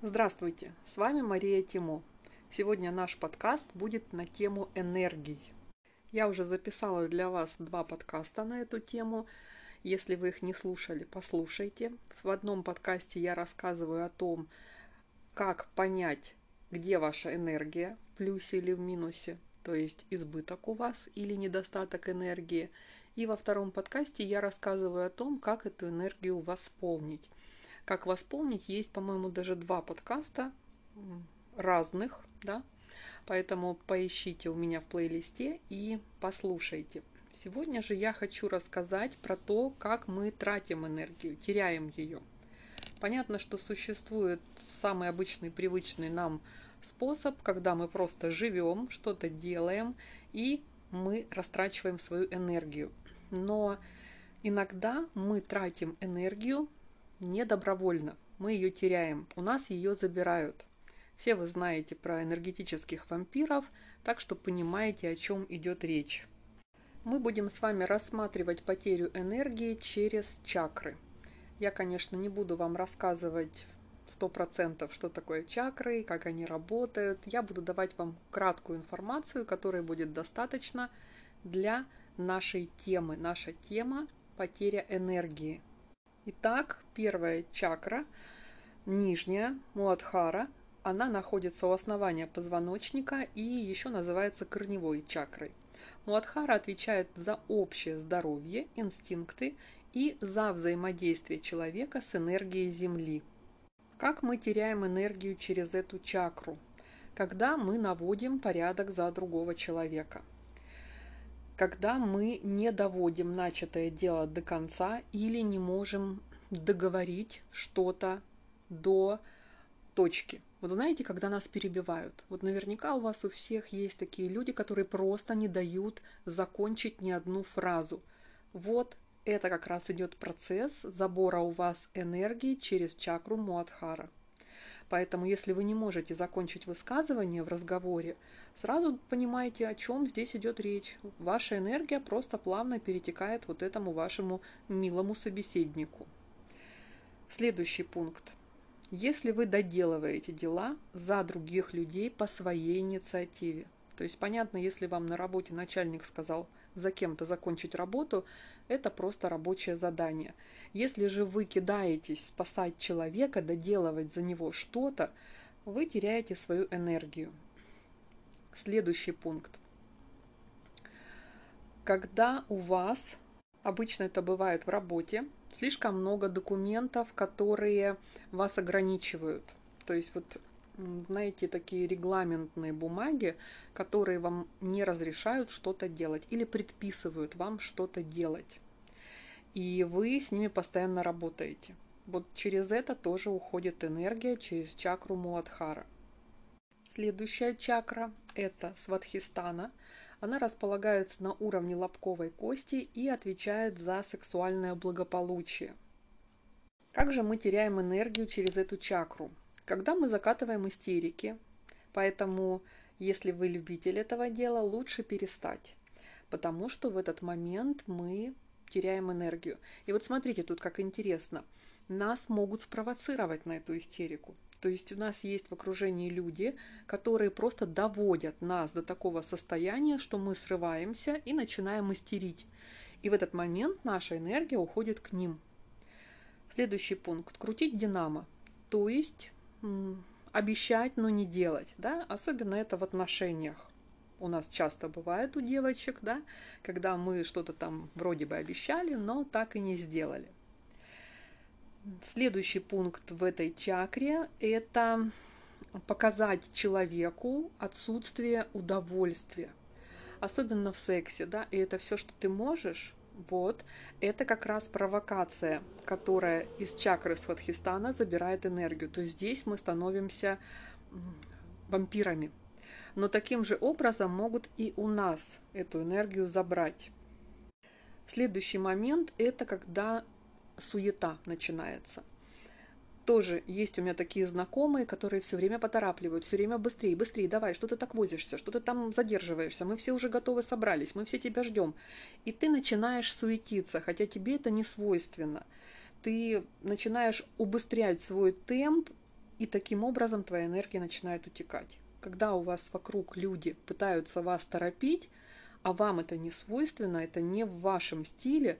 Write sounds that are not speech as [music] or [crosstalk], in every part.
Здравствуйте, с вами Мария Тимо. Сегодня наш подкаст будет на тему энергий. Я уже записала для вас два подкаста на эту тему. Если вы их не слушали, послушайте. В одном подкасте я рассказываю о том, как понять, где ваша энергия, в плюсе или в минусе, то есть избыток у вас или недостаток энергии. И во втором подкасте я рассказываю о том, как эту энергию восполнить. Как восполнить, есть, по-моему, даже два подкаста разных, да, поэтому поищите у меня в плейлисте и послушайте. Сегодня же я хочу рассказать про то, как мы тратим энергию, теряем ее. Понятно, что существует самый обычный, привычный нам способ, когда мы просто живем, что-то делаем, и мы растрачиваем свою энергию. Но иногда мы тратим энергию не добровольно. Мы ее теряем, у нас ее забирают. Все вы знаете про энергетических вампиров, так что понимаете, о чем идет речь. Мы будем с вами рассматривать потерю энергии через чакры. Я, конечно, не буду вам рассказывать сто процентов, что такое чакры, как они работают. Я буду давать вам краткую информацию, которой будет достаточно для нашей темы. Наша тема – потеря энергии. Итак, первая чакра, нижняя, Муадхара, она находится у основания позвоночника и еще называется корневой чакрой. Муадхара отвечает за общее здоровье, инстинкты и за взаимодействие человека с энергией Земли. Как мы теряем энергию через эту чакру? Когда мы наводим порядок за другого человека – когда мы не доводим начатое дело до конца или не можем договорить что-то до точки. Вот знаете, когда нас перебивают, вот наверняка у вас у всех есть такие люди, которые просто не дают закончить ни одну фразу. Вот это как раз идет процесс забора у вас энергии через чакру Муадхара. Поэтому, если вы не можете закончить высказывание в разговоре, сразу понимаете, о чем здесь идет речь. Ваша энергия просто плавно перетекает вот этому вашему милому собеседнику. Следующий пункт. Если вы доделываете дела за других людей по своей инициативе, то есть, понятно, если вам на работе начальник сказал за кем-то закончить работу, это просто рабочее задание. Если же вы кидаетесь спасать человека, доделывать за него что-то, вы теряете свою энергию. Следующий пункт. Когда у вас, обычно это бывает в работе, слишком много документов, которые вас ограничивают. То есть вот знаете, такие регламентные бумаги, которые вам не разрешают что-то делать или предписывают вам что-то делать. И вы с ними постоянно работаете. Вот через это тоже уходит энергия, через чакру Муладхара. Следующая чакра – это Сватхистана. Она располагается на уровне лобковой кости и отвечает за сексуальное благополучие. Как же мы теряем энергию через эту чакру? Когда мы закатываем истерики. Поэтому, если вы любитель этого дела, лучше перестать, потому что в этот момент мы теряем энергию. И вот смотрите, тут как интересно. Нас могут спровоцировать на эту истерику. То есть у нас есть в окружении люди, которые просто доводят нас до такого состояния, что мы срываемся и начинаем истерить. И в этот момент наша энергия уходит к ним. Следующий пункт. Крутить динамо. То есть обещать, но не делать, да, особенно это в отношениях. У нас часто бывает у девочек, да, когда мы что-то там вроде бы обещали, но так и не сделали. Следующий пункт в этой чакре – это показать человеку отсутствие удовольствия, особенно в сексе, да, и это все, что ты можешь, вот, это как раз провокация, которая из чакры Сватхистана забирает энергию. То есть здесь мы становимся вампирами. Но таким же образом могут и у нас эту энергию забрать. Следующий момент – это когда суета начинается – тоже есть у меня такие знакомые, которые все время поторапливают, все время быстрее, быстрее, давай, что ты так возишься, что ты там задерживаешься, мы все уже готовы собрались, мы все тебя ждем. И ты начинаешь суетиться, хотя тебе это не свойственно. Ты начинаешь убыстрять свой темп, И таким образом твоя энергия начинает утекать. Когда у вас вокруг люди пытаются вас торопить, а вам это не свойственно, это не в вашем стиле,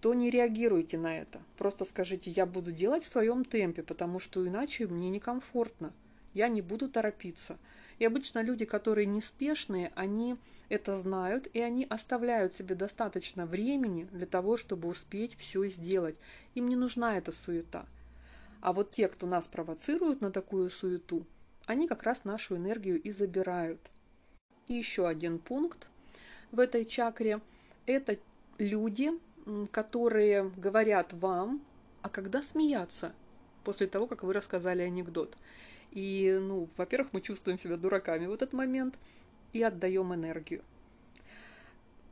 то не реагируйте на это. Просто скажите, я буду делать в своем темпе, потому что иначе мне некомфортно. Я не буду торопиться. И обычно люди, которые неспешные, они это знают, и они оставляют себе достаточно времени для того, чтобы успеть все сделать. Им не нужна эта суета. А вот те, кто нас провоцируют на такую суету, они как раз нашу энергию и забирают. И еще один пункт в этой чакре – это люди, которые говорят вам, а когда смеяться после того, как вы рассказали анекдот. И, ну, во-первых, мы чувствуем себя дураками в этот момент и отдаем энергию.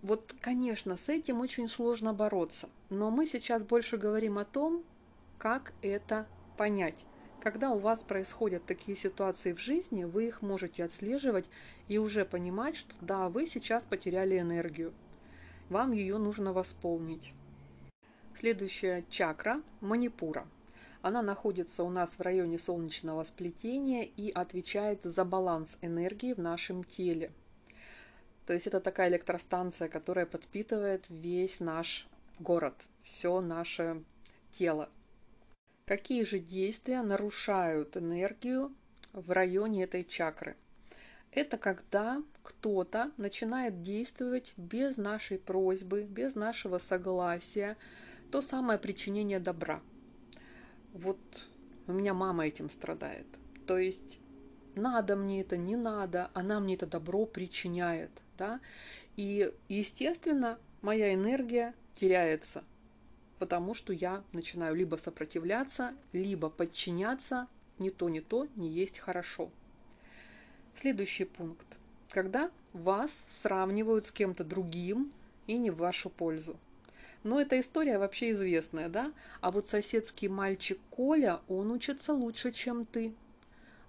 Вот, конечно, с этим очень сложно бороться, но мы сейчас больше говорим о том, как это понять. Когда у вас происходят такие ситуации в жизни, вы их можете отслеживать и уже понимать, что да, вы сейчас потеряли энергию. Вам ее нужно восполнить. Следующая чакра – манипура. Она находится у нас в районе солнечного сплетения и отвечает за баланс энергии в нашем теле. То есть это такая электростанция, которая подпитывает весь наш город, все наше тело. Какие же действия нарушают энергию в районе этой чакры? Это когда кто-то начинает действовать без нашей просьбы, без нашего согласия, то самое причинение добра. Вот у меня мама этим страдает. То есть надо мне это, не надо, она мне это добро причиняет. Да? И, естественно, моя энергия теряется потому что я начинаю либо сопротивляться, либо подчиняться, ни то, ни то не есть хорошо. Следующий пункт. Когда вас сравнивают с кем-то другим и не в вашу пользу. Но эта история вообще известная, да? А вот соседский мальчик Коля, он учится лучше, чем ты.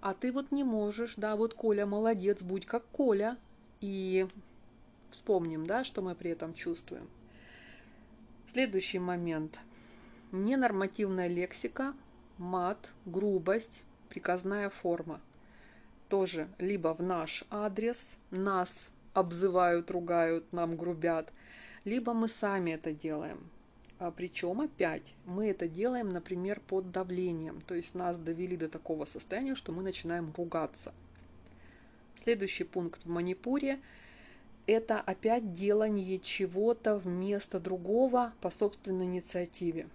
А ты вот не можешь, да, вот Коля молодец, будь как Коля. И вспомним, да, что мы при этом чувствуем. Следующий момент. Ненормативная лексика, мат, грубость, приказная форма. Тоже либо в наш адрес, нас обзывают, ругают, нам грубят, либо мы сами это делаем. А причем опять мы это делаем, например, под давлением. То есть нас довели до такого состояния, что мы начинаем ругаться. Следующий пункт в Манипуре это опять делание чего-то вместо другого по собственной инициативе.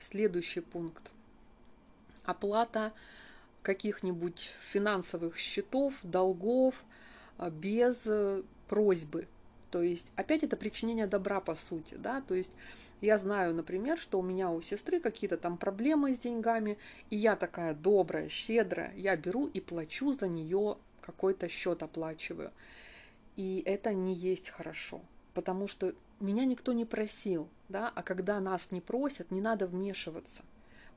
Следующий пункт. Оплата каких-нибудь финансовых счетов, долгов а, без э, просьбы. То есть опять это причинение добра по сути, да, то есть я знаю, например, что у меня у сестры какие-то там проблемы с деньгами, и я такая добрая, щедрая, я беру и плачу за нее какой-то счет оплачиваю. И это не есть хорошо, потому что меня никто не просил, да, а когда нас не просят, не надо вмешиваться.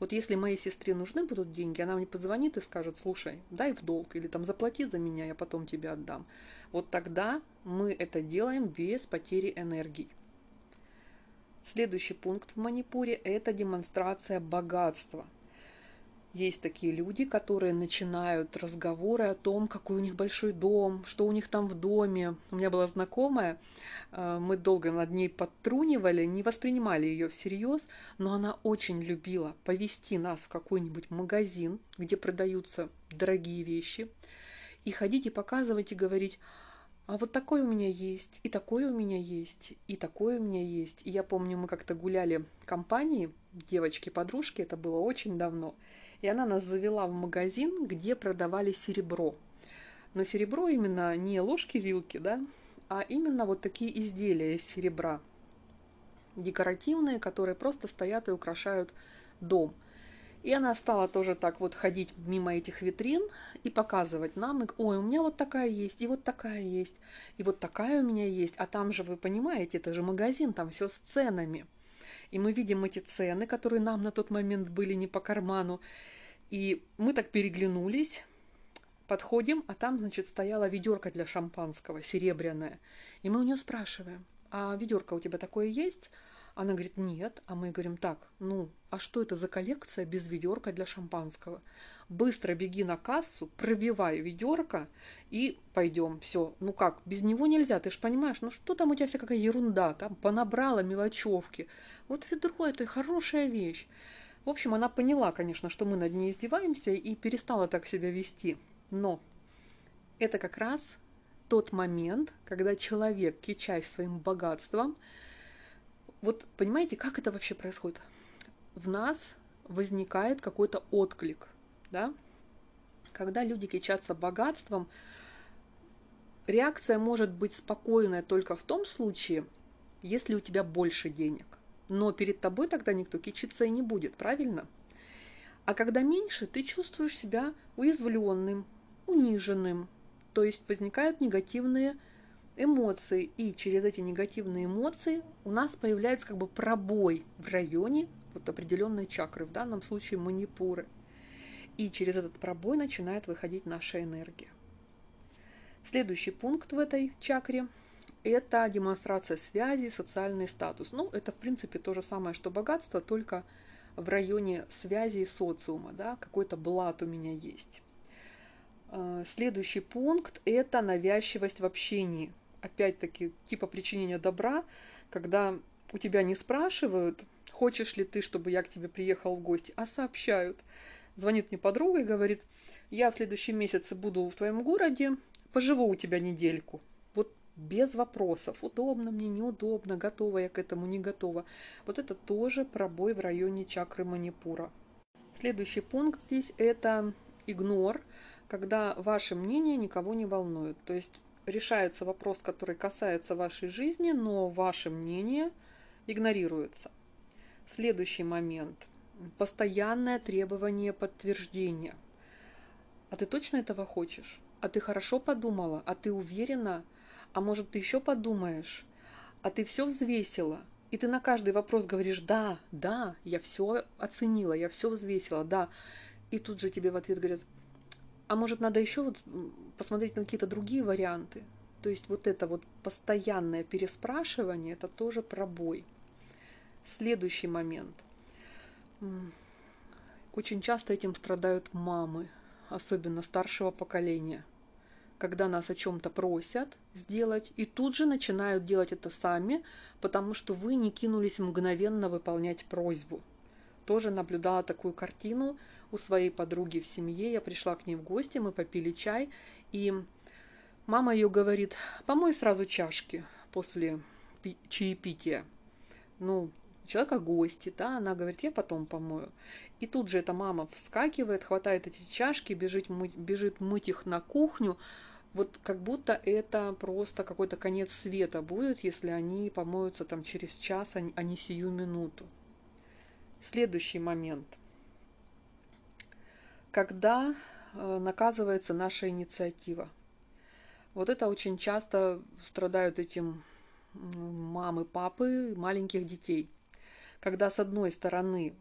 Вот если моей сестре нужны будут деньги, она мне позвонит и скажет, слушай, дай в долг или там заплати за меня, я потом тебе отдам. Вот тогда мы это делаем без потери энергии. Следующий пункт в Манипуре – это демонстрация богатства – есть такие люди, которые начинают разговоры о том, какой у них большой дом, что у них там в доме. У меня была знакомая, э, мы долго над ней подтрунивали, не воспринимали ее всерьез, но она очень любила повести нас в какой-нибудь магазин, где продаются дорогие вещи, и ходить и показывать и говорить, а вот такой у меня есть, и такой у меня есть, и такой у меня есть. И я помню, мы как-то гуляли в компании, девочки-подружки, это было очень давно – и она нас завела в магазин, где продавали серебро. Но серебро именно не ложки-вилки, да, а именно вот такие изделия из серебра. Декоративные, которые просто стоят и украшают дом. И она стала тоже так вот ходить мимо этих витрин и показывать нам, и, ой, у меня вот такая есть, и вот такая есть, и вот такая у меня есть. А там же, вы понимаете, это же магазин, там все с ценами. И мы видим эти цены, которые нам на тот момент были не по карману. И мы так переглянулись, подходим, а там, значит, стояла ведерко для шампанского, серебряная. И мы у нее спрашиваем, а ведерко у тебя такое есть? Она говорит, нет. А мы говорим, так, ну, а что это за коллекция без ведерка для шампанского? Быстро беги на кассу, пробивай ведерко и пойдем. Все. Ну как, без него нельзя, ты же понимаешь, ну что там у тебя вся какая ерунда, там понабрала мелочевки. Вот ведро это хорошая вещь. В общем, она поняла, конечно, что мы над ней издеваемся и перестала так себя вести. Но это как раз тот момент, когда человек, кичась своим богатством, вот понимаете, как это вообще происходит? В нас возникает какой-то отклик, да? Когда люди кичатся богатством, реакция может быть спокойная только в том случае, если у тебя больше денег. Но перед тобой тогда никто кичиться и не будет, правильно? А когда меньше, ты чувствуешь себя уязвленным, униженным. То есть возникают негативные эмоции, и через эти негативные эмоции у нас появляется как бы пробой в районе вот определенной чакры, в данном случае манипуры. И через этот пробой начинает выходить наша энергия. Следующий пункт в этой чакре – это демонстрация связи, социальный статус. Ну, это, в принципе, то же самое, что богатство, только в районе связи социума, да, какой-то блат у меня есть. А, следующий пункт – это навязчивость в общении. Опять-таки, типа причинения добра, когда у тебя не спрашивают, хочешь ли ты, чтобы я к тебе приехал в гости, а сообщают. Звонит мне подруга и говорит, я в следующем месяце буду в твоем городе, поживу у тебя недельку. Вот без вопросов, удобно мне, неудобно, готова я к этому, не готова. Вот это тоже пробой в районе чакры Манипура. Следующий пункт здесь это игнор, когда ваше мнение никого не волнует. То есть решается вопрос, который касается вашей жизни, но ваше мнение игнорируется. Следующий момент. Постоянное требование подтверждения. А ты точно этого хочешь? А ты хорошо подумала? А ты уверена? А может, ты еще подумаешь? А ты все взвесила? И ты на каждый вопрос говоришь «да, да, я все оценила, я все взвесила, да». И тут же тебе в ответ говорят «а может, надо еще вот посмотреть на какие-то другие варианты?» То есть вот это вот постоянное переспрашивание – это тоже пробой. Следующий момент. Очень часто этим страдают мамы, особенно старшего поколения, когда нас о чем-то просят сделать, и тут же начинают делать это сами, потому что вы не кинулись мгновенно выполнять просьбу. Тоже наблюдала такую картину у своей подруги в семье. Я пришла к ней в гости, мы попили чай, и мама ее говорит, помой сразу чашки после чаепития. Ну, человека гости, да, она говорит, я потом помою. И тут же эта мама вскакивает, хватает эти чашки, бежит, мыть, бежит мыть их на кухню, вот как будто это просто какой-то конец света будет, если они помоются там через час, а не сию минуту. Следующий момент. Когда э, наказывается наша инициатива. Вот это очень часто страдают этим мамы, папы маленьких детей – когда с одной стороны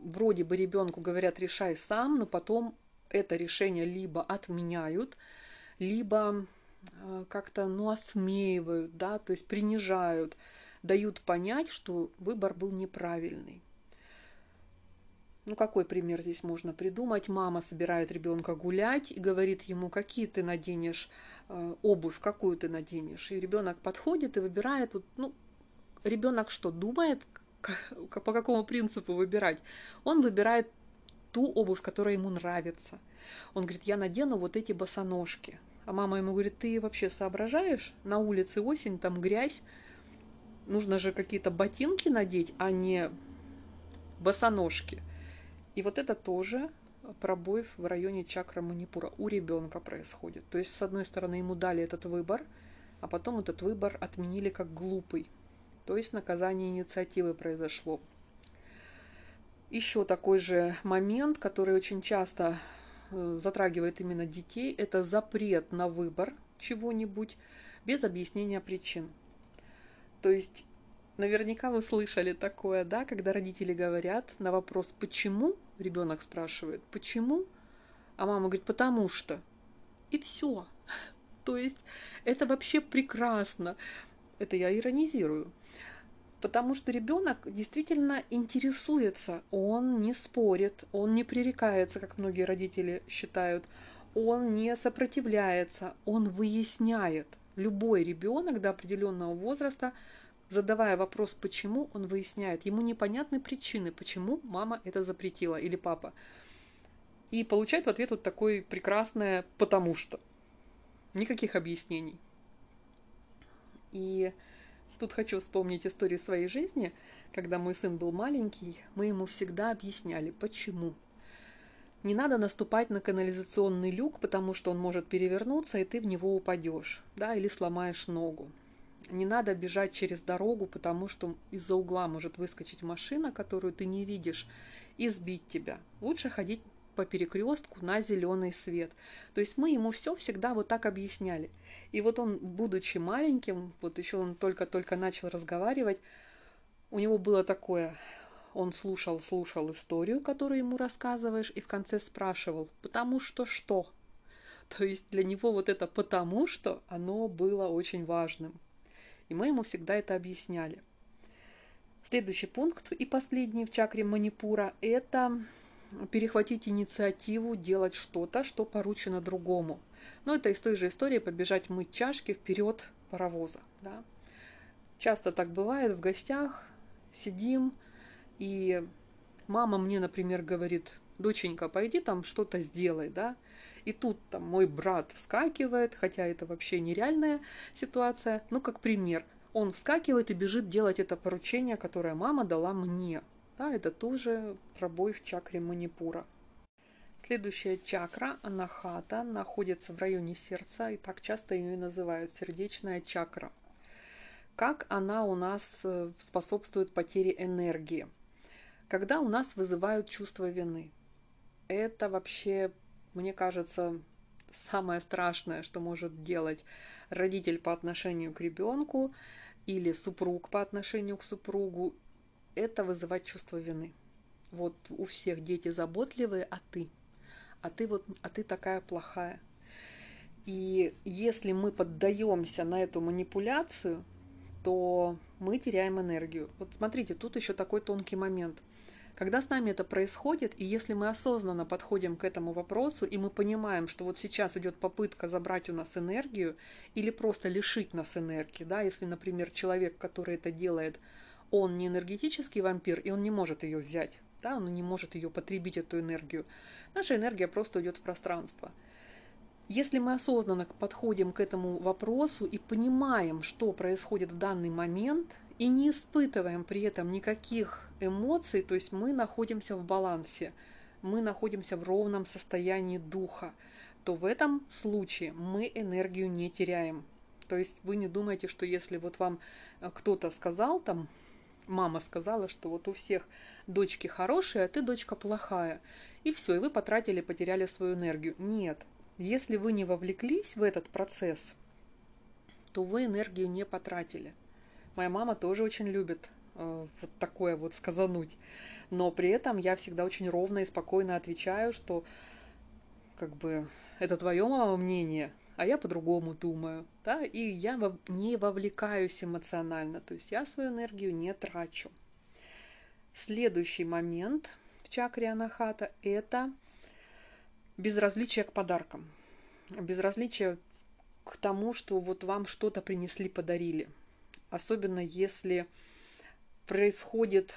вроде бы ребенку говорят решай сам, но потом это решение либо отменяют, либо э, как-то ну, осмеивают, да, то есть принижают, дают понять, что выбор был неправильный. Ну, какой пример здесь можно придумать? Мама собирает ребенка гулять и говорит ему, какие ты наденешь э, обувь, какую ты наденешь. И ребенок подходит и выбирает, вот, ну, ребенок что, думает, по какому принципу выбирать. Он выбирает ту обувь, которая ему нравится. Он говорит, я надену вот эти босоножки. А мама ему говорит, ты вообще соображаешь? На улице осень, там грязь. Нужно же какие-то ботинки надеть, а не босоножки. И вот это тоже пробой в районе чакра манипура у ребенка происходит. То есть, с одной стороны, ему дали этот выбор, а потом этот выбор отменили как глупый то есть наказание инициативы произошло. Еще такой же момент, который очень часто э, затрагивает именно детей, это запрет на выбор чего-нибудь без объяснения причин. То есть наверняка вы слышали такое, да, когда родители говорят на вопрос «почему?» ребенок спрашивает «почему?», а мама говорит «потому что». И все. [laughs] То есть это вообще прекрасно. Это я иронизирую. Потому что ребенок действительно интересуется, он не спорит, он не пререкается, как многие родители считают, он не сопротивляется, он выясняет. Любой ребенок до определенного возраста, задавая вопрос «почему?», он выясняет. Ему непонятны причины, почему мама это запретила или папа. И получает в ответ вот такое прекрасное «потому что». Никаких объяснений. И Тут хочу вспомнить историю своей жизни. Когда мой сын был маленький, мы ему всегда объясняли, почему. Не надо наступать на канализационный люк, потому что он может перевернуться, и ты в него упадешь, да, или сломаешь ногу. Не надо бежать через дорогу, потому что из-за угла может выскочить машина, которую ты не видишь, и сбить тебя. Лучше ходить по перекрестку на зеленый свет. То есть мы ему все всегда вот так объясняли. И вот он, будучи маленьким, вот еще он только-только начал разговаривать, у него было такое, он слушал, слушал историю, которую ему рассказываешь, и в конце спрашивал, потому что что? [laughs] То есть для него вот это потому что, оно было очень важным. И мы ему всегда это объясняли. Следующий пункт и последний в чакре Манипура – это перехватить инициативу, делать что-то, что поручено другому. Но это из той же истории побежать мыть чашки вперед паровоза. Да? Часто так бывает в гостях, сидим, и мама мне, например, говорит, доченька, пойди там что-то сделай, да, и тут там мой брат вскакивает, хотя это вообще нереальная ситуация, ну, как пример, он вскакивает и бежит делать это поручение, которое мама дала мне, да, это тоже пробой в чакре Манипура. Следующая чакра, анахата, находится в районе сердца, и так часто ее и называют сердечная чакра. Как она у нас э, способствует потере энергии? Когда у нас вызывают чувство вины. Это вообще, мне кажется, самое страшное, что может делать родитель по отношению к ребенку или супруг по отношению к супругу, это вызывать чувство вины. Вот у всех дети заботливые, а ты? А ты вот, а ты такая плохая. И если мы поддаемся на эту манипуляцию, то мы теряем энергию. Вот смотрите, тут еще такой тонкий момент. Когда с нами это происходит, и если мы осознанно подходим к этому вопросу, и мы понимаем, что вот сейчас идет попытка забрать у нас энергию или просто лишить нас энергии, да, если, например, человек, который это делает, он не энергетический вампир, и он не может ее взять, да, он не может ее потребить, эту энергию. Наша энергия просто уйдет в пространство. Если мы осознанно подходим к этому вопросу и понимаем, что происходит в данный момент, и не испытываем при этом никаких эмоций, то есть мы находимся в балансе, мы находимся в ровном состоянии духа, то в этом случае мы энергию не теряем. То есть вы не думаете, что если вот вам э, кто-то сказал там, мама сказала, что вот у всех дочки хорошие, а ты дочка плохая. И все, и вы потратили, потеряли свою энергию. Нет, если вы не вовлеклись в этот процесс, то вы энергию не потратили. Моя мама тоже очень любит э, вот такое вот сказануть. Но при этом я всегда очень ровно и спокойно отвечаю, что как бы это твое мама мнение, а я по-другому думаю, да, и я не вовлекаюсь эмоционально, то есть я свою энергию не трачу. Следующий момент в чакре анахата – это безразличие к подаркам, безразличие к тому, что вот вам что-то принесли, подарили. Особенно если происходит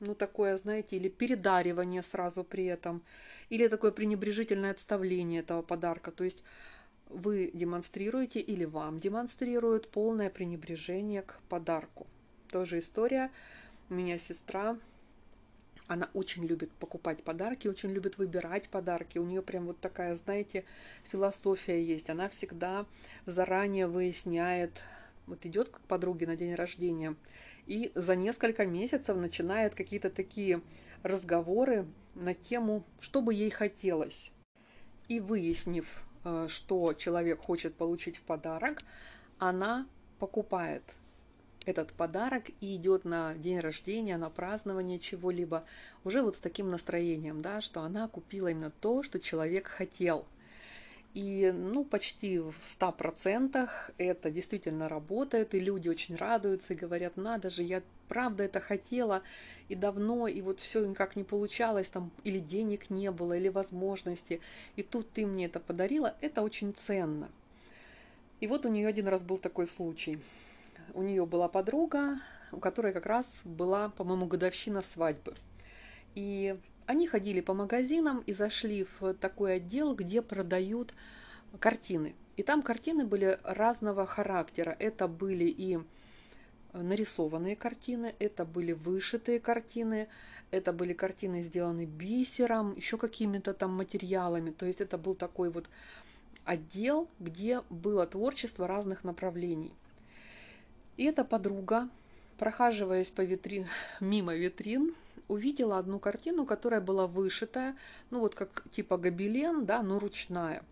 ну, такое, знаете, или передаривание сразу при этом, или такое пренебрежительное отставление этого подарка. То есть вы демонстрируете или вам демонстрируют полное пренебрежение к подарку. Тоже история. У меня сестра, она очень любит покупать подарки, очень любит выбирать подарки. У нее прям вот такая, знаете, философия есть. Она всегда заранее выясняет, вот идет к подруге на день рождения, и за несколько месяцев начинает какие-то такие разговоры на тему, что бы ей хотелось. И выяснив, что человек хочет получить в подарок, она покупает этот подарок и идет на день рождения, на празднование чего-либо уже вот с таким настроением, да, что она купила именно то, что человек хотел. И ну, почти в 100% это действительно работает, и люди очень радуются и говорят, надо же, я правда это хотела и давно, и вот все никак не получалось, там или денег не было, или возможности, и тут ты мне это подарила, это очень ценно. И вот у нее один раз был такой случай. У нее была подруга, у которой как раз была, по-моему, годовщина свадьбы. И они ходили по магазинам и зашли в такой отдел, где продают картины. И там картины были разного характера. Это были и нарисованные картины, это были вышитые картины, это были картины, сделаны бисером, еще какими-то там материалами. То есть это был такой вот отдел, где было творчество разных направлений. И эта подруга, прохаживаясь по витрин, мимо витрин, увидела одну картину, которая была вышитая, ну вот как типа гобелен, да, но ручная.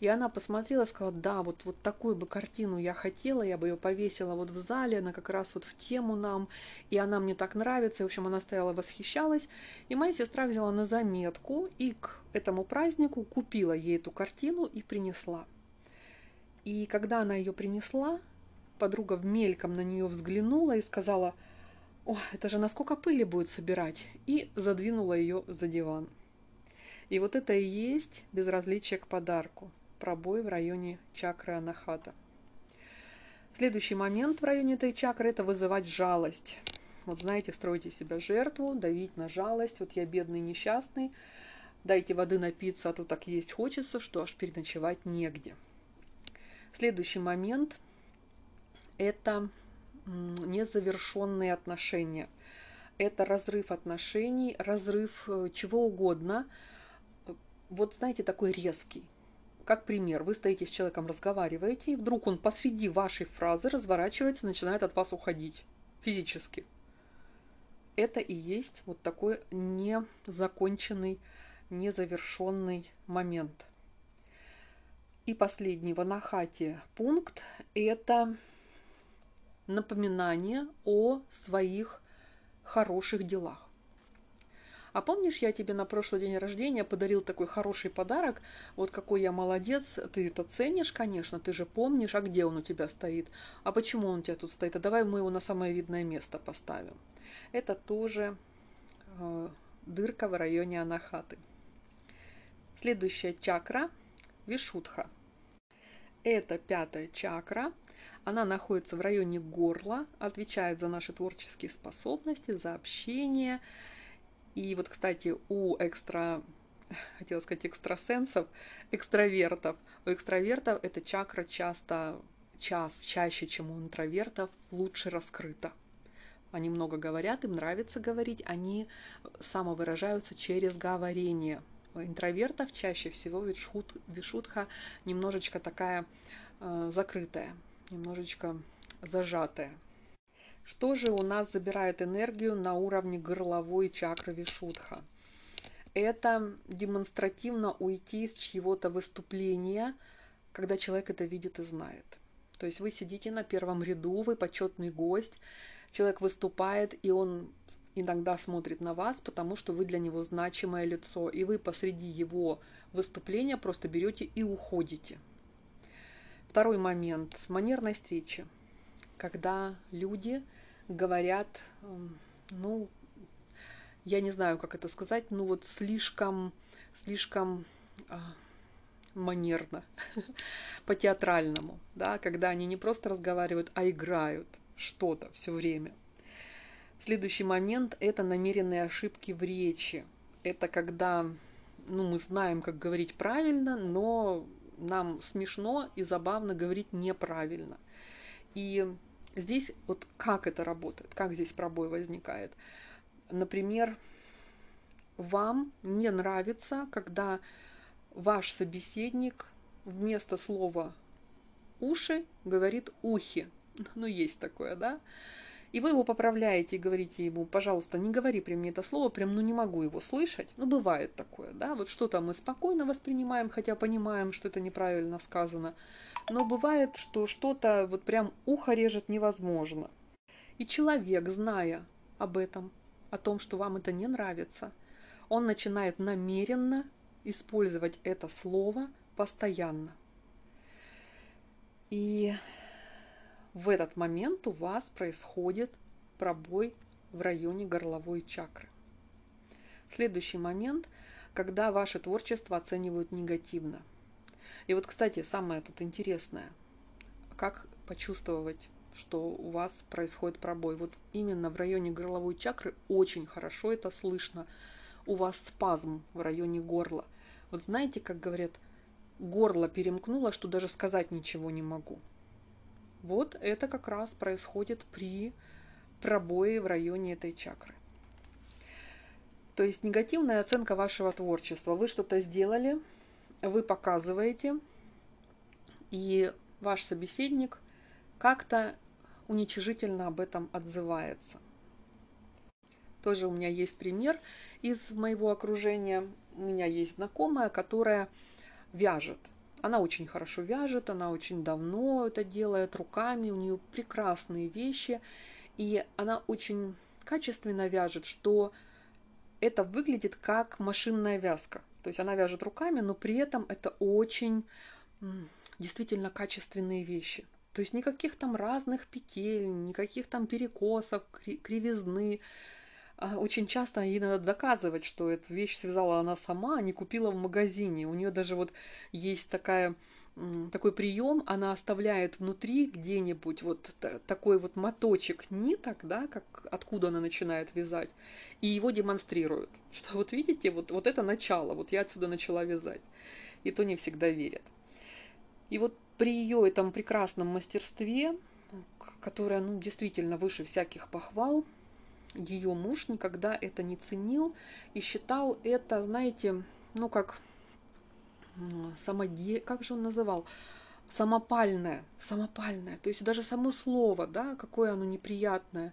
И она посмотрела сказала, да, вот, вот такую бы картину я хотела, я бы ее повесила вот в зале, она как раз вот в тему нам, и она мне так нравится. И, в общем, она стояла, восхищалась. И моя сестра взяла на заметку и к этому празднику купила ей эту картину и принесла. И когда она ее принесла, подруга в мельком на нее взглянула и сказала, о, это же насколько пыли будет собирать, и задвинула ее за диван. И вот это и есть безразличие к подарку, пробой в районе чакры анахата. Следующий момент в районе этой чакры – это вызывать жалость. Вот знаете, строите себя жертву, давить на жалость. Вот я бедный, несчастный, дайте воды напиться, а то так есть хочется, что аж переночевать негде. Следующий момент – это незавершенные отношения. Это разрыв отношений, разрыв э, чего угодно. Вот знаете, такой резкий. Как пример, вы стоите с человеком, разговариваете, и вдруг он посреди вашей фразы разворачивается, начинает от вас уходить физически. Это и есть вот такой незаконченный, незавершенный момент. И последний в Анахате пункт – это напоминание о своих хороших делах. А помнишь, я тебе на прошлый день рождения подарил такой хороший подарок? Вот какой я молодец, ты это ценишь, конечно, ты же помнишь, а где он у тебя стоит? А почему он у тебя тут стоит? А давай мы его на самое видное место поставим. Это тоже э, дырка в районе анахаты. Следующая чакра – вишудха. Это пятая чакра, она находится в районе горла, отвечает за наши творческие способности, за общение. И вот, кстати, у экстра, [laughs] хотела сказать экстрасенсов, экстравертов, у экстравертов эта чакра часто, час, чаще, чем у интровертов, лучше раскрыта. Они много говорят, им нравится говорить, они самовыражаются через говорение. У интровертов чаще всего вишут, вишутха немножечко такая э, закрытая немножечко зажатая. Что же у нас забирает энергию на уровне горловой чакры Вишудха? Это демонстративно уйти с чьего-то выступления, когда человек это видит и знает. То есть вы сидите на первом ряду, вы почетный гость, человек выступает, и он иногда смотрит на вас, потому что вы для него значимое лицо, и вы посреди его выступления просто берете и уходите – Второй момент – манерной встречи. Когда люди говорят, эм, ну, я не знаю, как это сказать, ну вот слишком, слишком а, манерно, [laughs] по-театральному, да, когда они не просто разговаривают, а играют что-то все время. Следующий момент – это намеренные ошибки в речи. Это когда ну, мы знаем, как говорить правильно, но нам смешно и забавно говорить неправильно. И здесь вот как это работает, как здесь пробой возникает. Например, вам не нравится, когда ваш собеседник вместо слова уши говорит ухи. [laughs] Ну, есть такое, да? И вы его поправляете и говорите ему, пожалуйста, не говори при мне это слово, прям ну не могу его слышать. Ну бывает такое, да, вот что-то мы спокойно воспринимаем, хотя понимаем, что это неправильно сказано. Но бывает, что что-то вот прям ухо режет невозможно. И человек, зная об этом, о том, что вам это не нравится, он начинает намеренно использовать это слово постоянно. И в этот момент у вас происходит пробой в районе горловой чакры. Следующий момент, когда ваше творчество оценивают негативно. И вот, кстати, самое тут интересное, как почувствовать, что у вас происходит пробой. Вот именно в районе горловой чакры очень хорошо это слышно. У вас спазм в районе горла. Вот знаете, как говорят, горло перемкнуло, что даже сказать ничего не могу. Вот это как раз происходит при пробое в районе этой чакры. То есть негативная оценка вашего творчества. Вы что-то сделали, вы показываете, и ваш собеседник как-то уничижительно об этом отзывается. Тоже у меня есть пример из моего окружения. У меня есть знакомая, которая вяжет. Она очень хорошо вяжет, она очень давно это делает руками, у нее прекрасные вещи, и она очень качественно вяжет, что это выглядит как машинная вязка. То есть она вяжет руками, но при этом это очень действительно качественные вещи. То есть никаких там разных петель, никаких там перекосов, кривизны. А очень часто ей надо доказывать, что эту вещь связала она сама, а не купила в магазине. У нее даже вот есть такая такой прием, она оставляет внутри где-нибудь вот такой вот моточек ниток, да, как откуда она начинает вязать, и его демонстрирует, [laughs] что вот видите, вот, вот это начало, вот я отсюда начала вязать. И то не всегда верят. И вот при ее этом прекрасном мастерстве, которое, ну, действительно выше всяких похвал, ее муж никогда это не ценил и считал это, знаете, ну, как самоде... как же он называл? Самопальное, самопальное. То есть даже само слово, да, какое оно неприятное.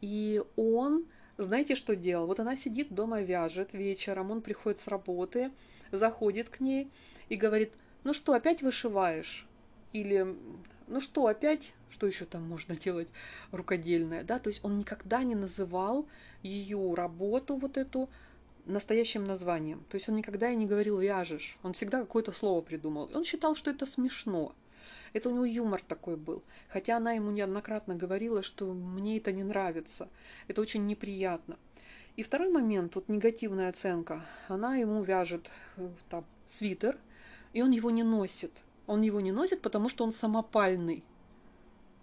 И он, знаете, что делал? Вот она сидит дома, вяжет вечером, он приходит с работы, заходит к ней и говорит, ну что, опять вышиваешь? Или, ну что, опять, что еще там можно делать рукодельное, да? То есть он никогда не называл ее работу вот эту настоящим названием. То есть он никогда и не говорил «вяжешь», он всегда какое-то слово придумал. Он считал, что это смешно. Это у него юмор такой был. Хотя она ему неоднократно говорила, что мне это не нравится, это очень неприятно. И второй момент, вот негативная оценка, она ему вяжет э, там, свитер, и он его не носит. Он его не носит, потому что он самопальный.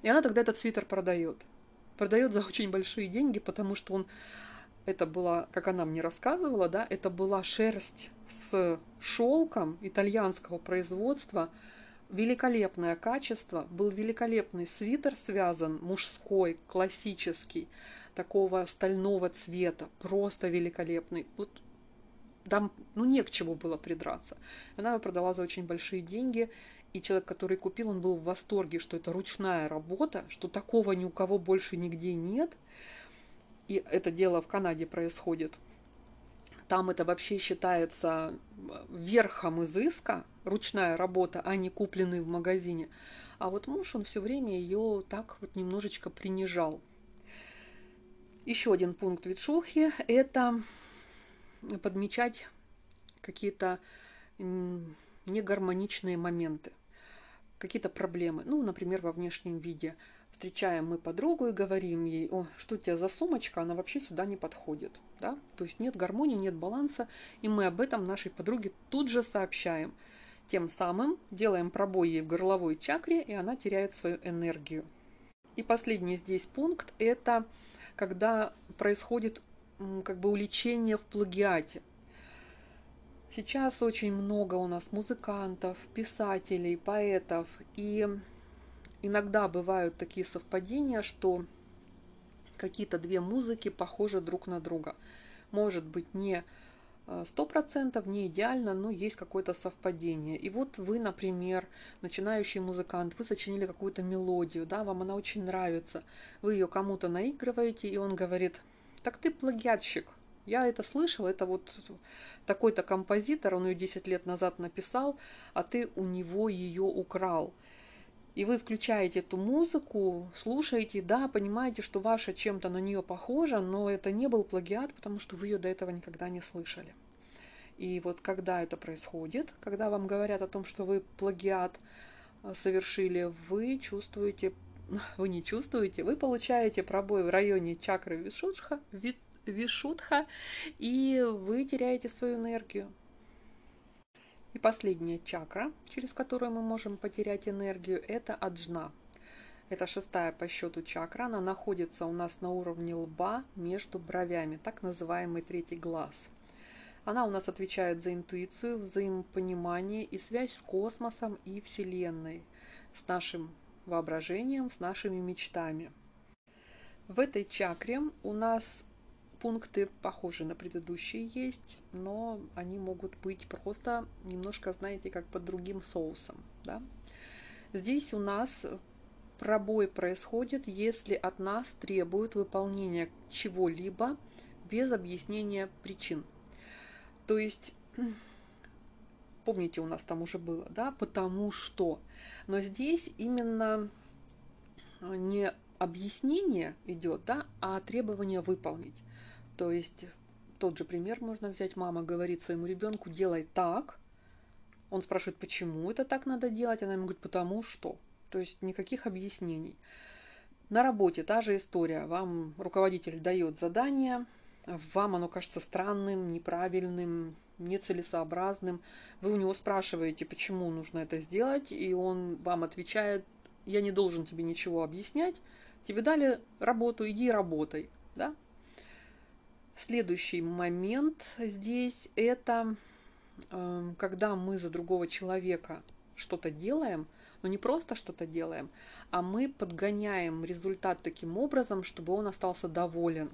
И она тогда этот свитер продает. Продает за очень большие деньги, потому что он это была, как она мне рассказывала, да, это была шерсть с шелком итальянского производства, великолепное качество, был великолепный свитер связан, мужской, классический, такого стального цвета, просто великолепный. Вот там, ну, не к чему было придраться. Она его продала за очень большие деньги, и человек, который купил, он был в восторге, что это ручная работа, что такого ни у кого больше нигде нет – и это дело в Канаде происходит, там это вообще считается э, верхом изыска, ручная работа, а не купленный в магазине. А вот муж, он все время ее так вот немножечко принижал. Еще один пункт Витшухи – это подмечать какие-то негармоничные моменты, какие-то проблемы. Ну, например, во внешнем виде – встречаем мы подругу и говорим ей, о, что у тебя за сумочка, она вообще сюда не подходит. Да? То есть нет гармонии, нет баланса, и мы об этом нашей подруге тут же сообщаем. Тем самым делаем пробой ей в горловой чакре, и она теряет свою энергию. И последний здесь пункт – это когда происходит как бы уличение в плагиате. Сейчас очень много у нас музыкантов, писателей, поэтов, и иногда бывают такие совпадения, что какие-то две музыки похожи друг на друга. Может быть не э, сто процентов, не идеально, но есть какое-то совпадение. И вот вы, например, начинающий музыкант, вы сочинили какую-то мелодию, да, вам она очень нравится, вы ее кому-то наигрываете, и он говорит, так ты плагиатщик, я это слышал, это вот такой-то композитор, он ее 10 лет назад написал, а ты у него ее украл и вы включаете эту музыку, слушаете, да, понимаете, что ваша чем-то на нее похожа, но это не был плагиат, потому что вы ее до этого никогда не слышали. И вот когда это происходит, когда вам говорят о том, что вы плагиат э, совершили, вы чувствуете [laughs] вы не чувствуете, вы получаете пробой в районе чакры Вишудха, Вишудха и вы теряете свою энергию. И последняя чакра, через которую мы можем потерять энергию, это аджна. Это шестая по счету чакра. Она находится у нас на уровне лба между бровями, так называемый третий глаз. Она у нас отвечает за интуицию, взаимопонимание и связь с космосом и Вселенной, с нашим воображением, с нашими мечтами. В этой чакре у нас пункты похожи на предыдущие есть, но они могут быть просто немножко, знаете, как под другим соусом. Да? Здесь у нас пробой происходит, если от нас требуют выполнения чего-либо без объяснения причин. То есть, [clears throat] помните, у нас там уже было, да, потому что. Но здесь именно не объяснение идет, да, а требование выполнить. То есть тот же пример можно взять. Мама говорит своему ребенку, делай так. Он спрашивает, почему это так надо делать. Она ему говорит, потому что. То есть никаких объяснений. На работе та же история. Вам руководитель дает задание, вам оно кажется странным, неправильным, нецелесообразным. Вы у него спрашиваете, почему нужно это сделать, и он вам отвечает, я не должен тебе ничего объяснять, тебе дали работу, иди работай. Да? Следующий момент здесь это эм, когда мы за другого человека что-то делаем, но не просто что-то делаем, а мы подгоняем результат таким образом, чтобы он остался доволен,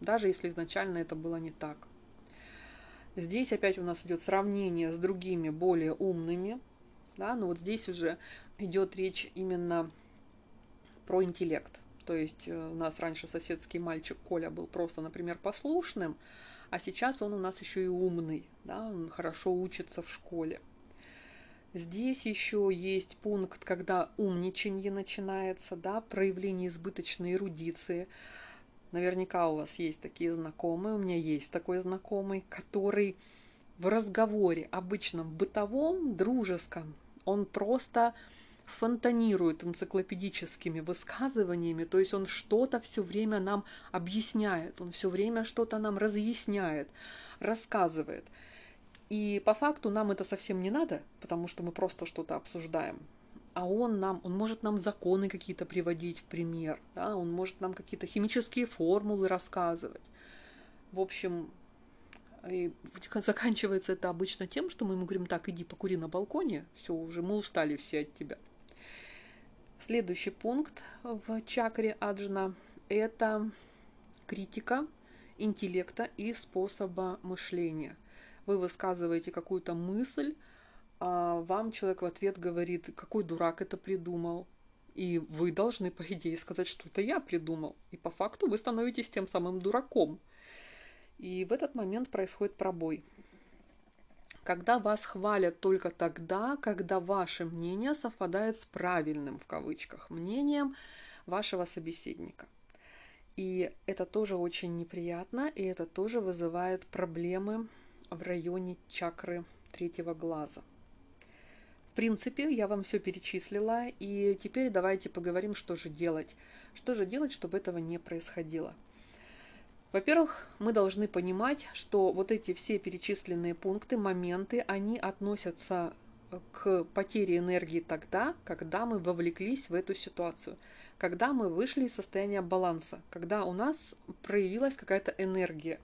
даже если изначально это было не так. Здесь опять у нас идет сравнение с другими более умными, да, но вот здесь уже идет речь именно про интеллект. То есть э, у нас раньше соседский мальчик Коля был просто, например, послушным, а сейчас он у нас еще и умный, да, он хорошо учится в школе. Здесь еще есть пункт, когда умничанье начинается, да, проявление избыточной эрудиции. Наверняка у вас есть такие знакомые, у меня есть такой знакомый, который в разговоре, обычном бытовом, дружеском, он просто фонтанирует энциклопедическими высказываниями, то есть он что-то все время нам объясняет, он все время что-то нам разъясняет, рассказывает. И по факту нам это совсем не надо, потому что мы просто что-то обсуждаем. А он нам, он может нам законы какие-то приводить в пример, да, он может нам какие-то химические формулы рассказывать. В общем, и заканчивается это обычно тем, что мы ему говорим, так, иди покури на балконе, все, уже мы устали все от тебя. Следующий пункт в чакре Аджна – это критика интеллекта и способа мышления. Вы высказываете какую-то мысль, а вам человек в ответ говорит, какой дурак это придумал. И вы должны, по идее, сказать, что это я придумал. И по факту вы становитесь тем самым дураком. И в этот момент происходит пробой – когда вас хвалят только тогда, когда ваше мнение совпадает с правильным, в кавычках, мнением вашего собеседника. И это тоже очень неприятно, и это тоже вызывает проблемы в районе чакры третьего глаза. В принципе, я вам все перечислила, и теперь давайте поговорим, что же делать. Что же делать, чтобы этого не происходило. Во-первых, мы должны понимать, что вот эти все перечисленные пункты, моменты, они относятся э, к потере энергии тогда, когда мы вовлеклись в эту ситуацию, когда мы вышли из состояния баланса, когда у нас проявилась какая-то энергия.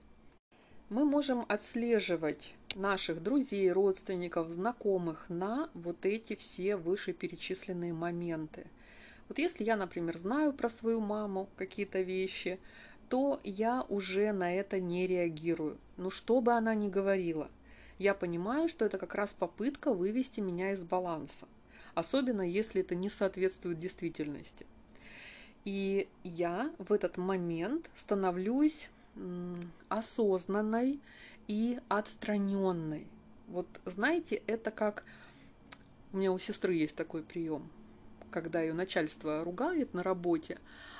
Мы можем отслеживать наших друзей, родственников, знакомых на вот эти все вышеперечисленные моменты. Вот если я, например, знаю про свою маму какие-то вещи, то я уже на это не реагирую. Ну, что бы она ни говорила, я понимаю, что это как раз попытка вывести меня из баланса, особенно если это не соответствует действительности. И я в этот момент становлюсь осознанной и отстраненной. Вот знаете, это как у меня у сестры есть такой прием, когда ее начальство ругает на работе,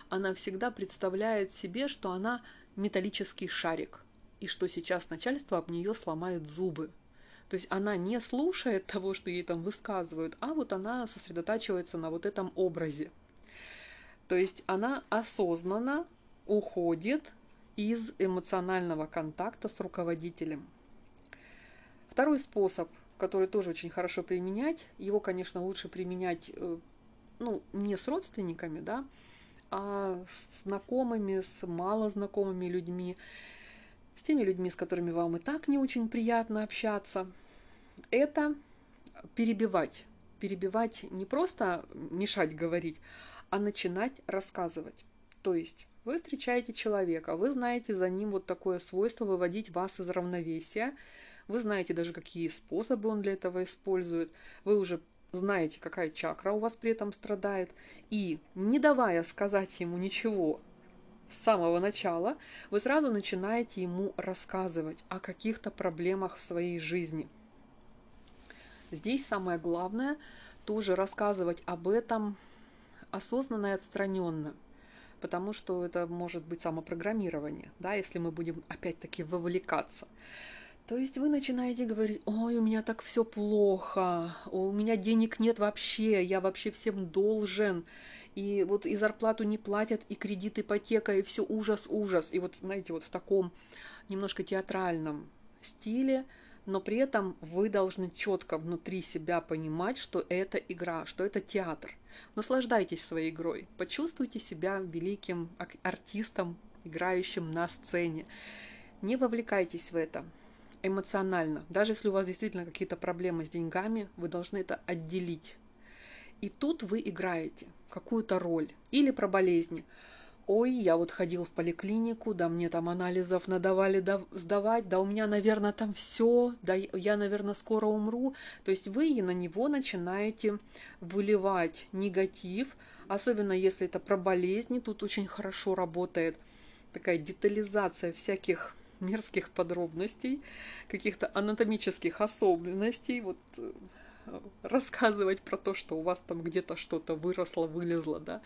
она всегда представляет себе, что она металлический шарик, и что сейчас начальство об нее сломает зубы. То есть она не слушает того, что ей там высказывают, а вот она сосредотачивается на вот этом образе. То есть она осознанно уходит из эмоционального контакта с руководителем. Второй способ, который тоже очень хорошо применять, его, конечно, лучше применять э, ну, не с родственниками, да, а с знакомыми, с малознакомыми людьми, с теми людьми, с которыми вам и так не очень приятно общаться, это перебивать. Перебивать не просто мешать говорить, а начинать рассказывать. То есть вы встречаете человека, вы знаете за ним вот такое свойство выводить вас из равновесия, вы знаете даже, какие способы он для этого использует, вы уже знаете, какая чакра у вас при этом страдает, и не давая сказать ему ничего с самого начала, вы сразу начинаете ему рассказывать о каких-то проблемах в своей жизни. Здесь самое главное тоже рассказывать об этом осознанно и отстраненно, потому что это может быть самопрограммирование, да, если мы будем опять-таки вовлекаться. То есть вы начинаете говорить, ой, у меня так все плохо, у меня денег нет вообще, я вообще всем должен, и вот и зарплату не платят, и кредит, ипотека, и все ужас, ужас. И вот, знаете, вот в таком немножко театральном стиле, но при этом вы должны четко внутри себя понимать, что это игра, что это театр. Наслаждайтесь своей игрой, почувствуйте себя великим артистом, играющим на сцене. Не вовлекайтесь в это эмоционально. Даже если у вас действительно какие-то проблемы с деньгами, вы должны это отделить. И тут вы играете какую-то роль. Или про болезни. Ой, я вот ходил в поликлинику, да мне там анализов надавали сдавать, да у меня, наверное, там все, да я, наверное, скоро умру. То есть вы на него начинаете выливать негатив, особенно если это про болезни, тут очень хорошо работает такая детализация всяких мерзких подробностей, каких-то анатомических особенностей, вот э, рассказывать про то, что у вас там где-то что-то выросло, вылезло, да,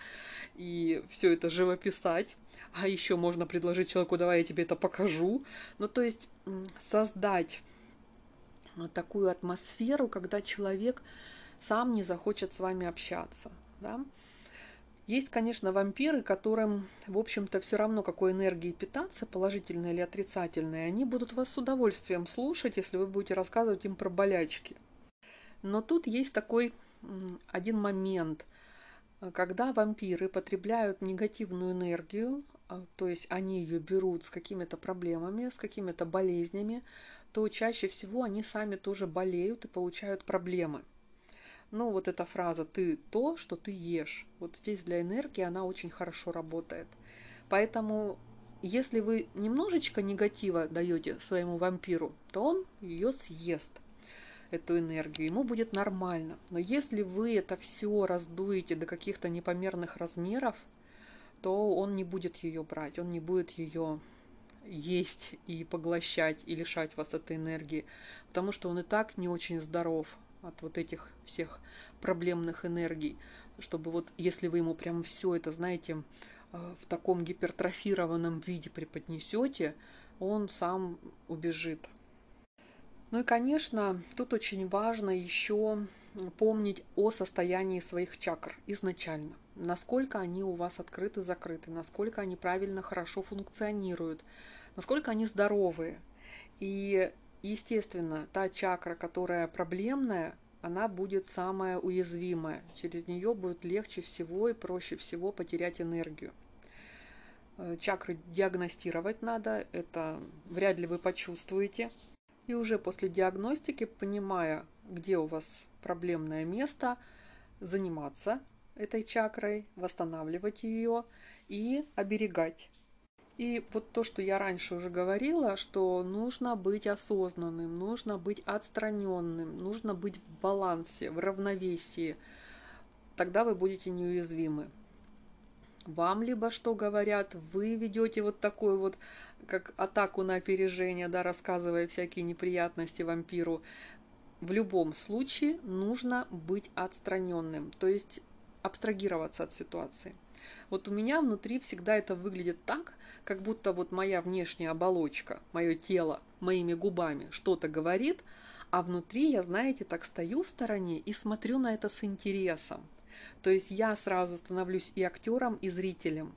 и все это живописать. А еще можно предложить человеку, давай я тебе это покажу. Ну, то есть создать такую атмосферу, когда человек сам не захочет с вами общаться, да. Есть, конечно, вампиры, которым, в общем-то, все равно, какой энергией питаться, положительной или отрицательной, они будут вас с удовольствием слушать, если вы будете рассказывать им про болячки. Но тут есть такой один момент, когда вампиры потребляют негативную энергию, а, то есть они ее берут с какими-то проблемами, с какими-то болезнями, то чаще всего они сами тоже болеют и получают проблемы – ну, вот эта фраза «ты то, что ты ешь». Вот здесь для энергии она очень хорошо работает. Поэтому, если вы немножечко негатива даете своему вампиру, то он ее съест, эту энергию, ему будет нормально. Но если вы это все раздуете до каких-то непомерных размеров, то он не будет ее брать, он не будет ее есть и поглощать и лишать вас этой энергии, потому что он и так не очень здоров, от вот этих всех проблемных энергий, чтобы вот если вы ему прям все это, знаете, э, в таком гипертрофированном виде преподнесете, он сам убежит. Ну и, конечно, тут очень важно еще помнить о состоянии своих чакр изначально. Насколько они у вас открыты, закрыты, насколько они правильно, хорошо функционируют, насколько они здоровые. И Естественно, та чакра, которая проблемная, она будет самая уязвимая. Через нее будет легче всего и проще всего потерять энергию. Э, чакры диагностировать надо, это вряд ли вы почувствуете. И уже после диагностики, понимая, где у вас проблемное место, заниматься этой чакрой, восстанавливать ее и оберегать. И вот то, что я раньше уже говорила, что нужно быть осознанным, нужно быть отстраненным, нужно быть в балансе, в равновесии. Тогда вы будете неуязвимы. Вам либо что говорят, вы ведете вот такую вот, как атаку на опережение, да, рассказывая всякие неприятности вампиру. В любом случае нужно быть отстраненным, то есть абстрагироваться от ситуации. Вот у меня внутри всегда это выглядит так, как будто вот моя внешняя оболочка, мое тело моими губами что-то говорит, а внутри я, знаете, так стою в стороне и смотрю на это с интересом. То есть я сразу становлюсь и актером, и зрителем.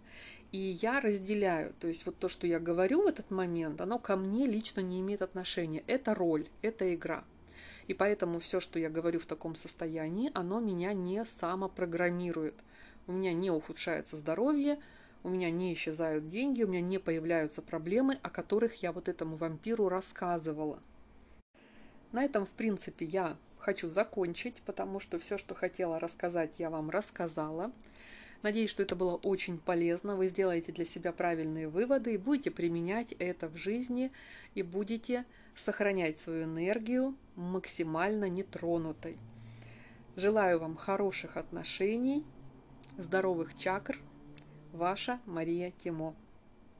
И я разделяю, то есть вот то, что я говорю в этот момент, оно ко мне лично не имеет отношения. Это роль, это игра. И поэтому все, что я говорю в таком состоянии, оно меня не самопрограммирует. У меня не ухудшается здоровье, у меня не исчезают деньги, у меня не появляются проблемы, о которых я вот этому вампиру рассказывала. На этом, в принципе, я хочу закончить, потому что все, что хотела рассказать, я вам рассказала. Надеюсь, что это было очень полезно. Вы сделаете для себя правильные выводы и будете применять это в жизни и будете сохранять свою энергию максимально нетронутой. Желаю вам хороших отношений, здоровых чакр. Ваша Мария Тимо.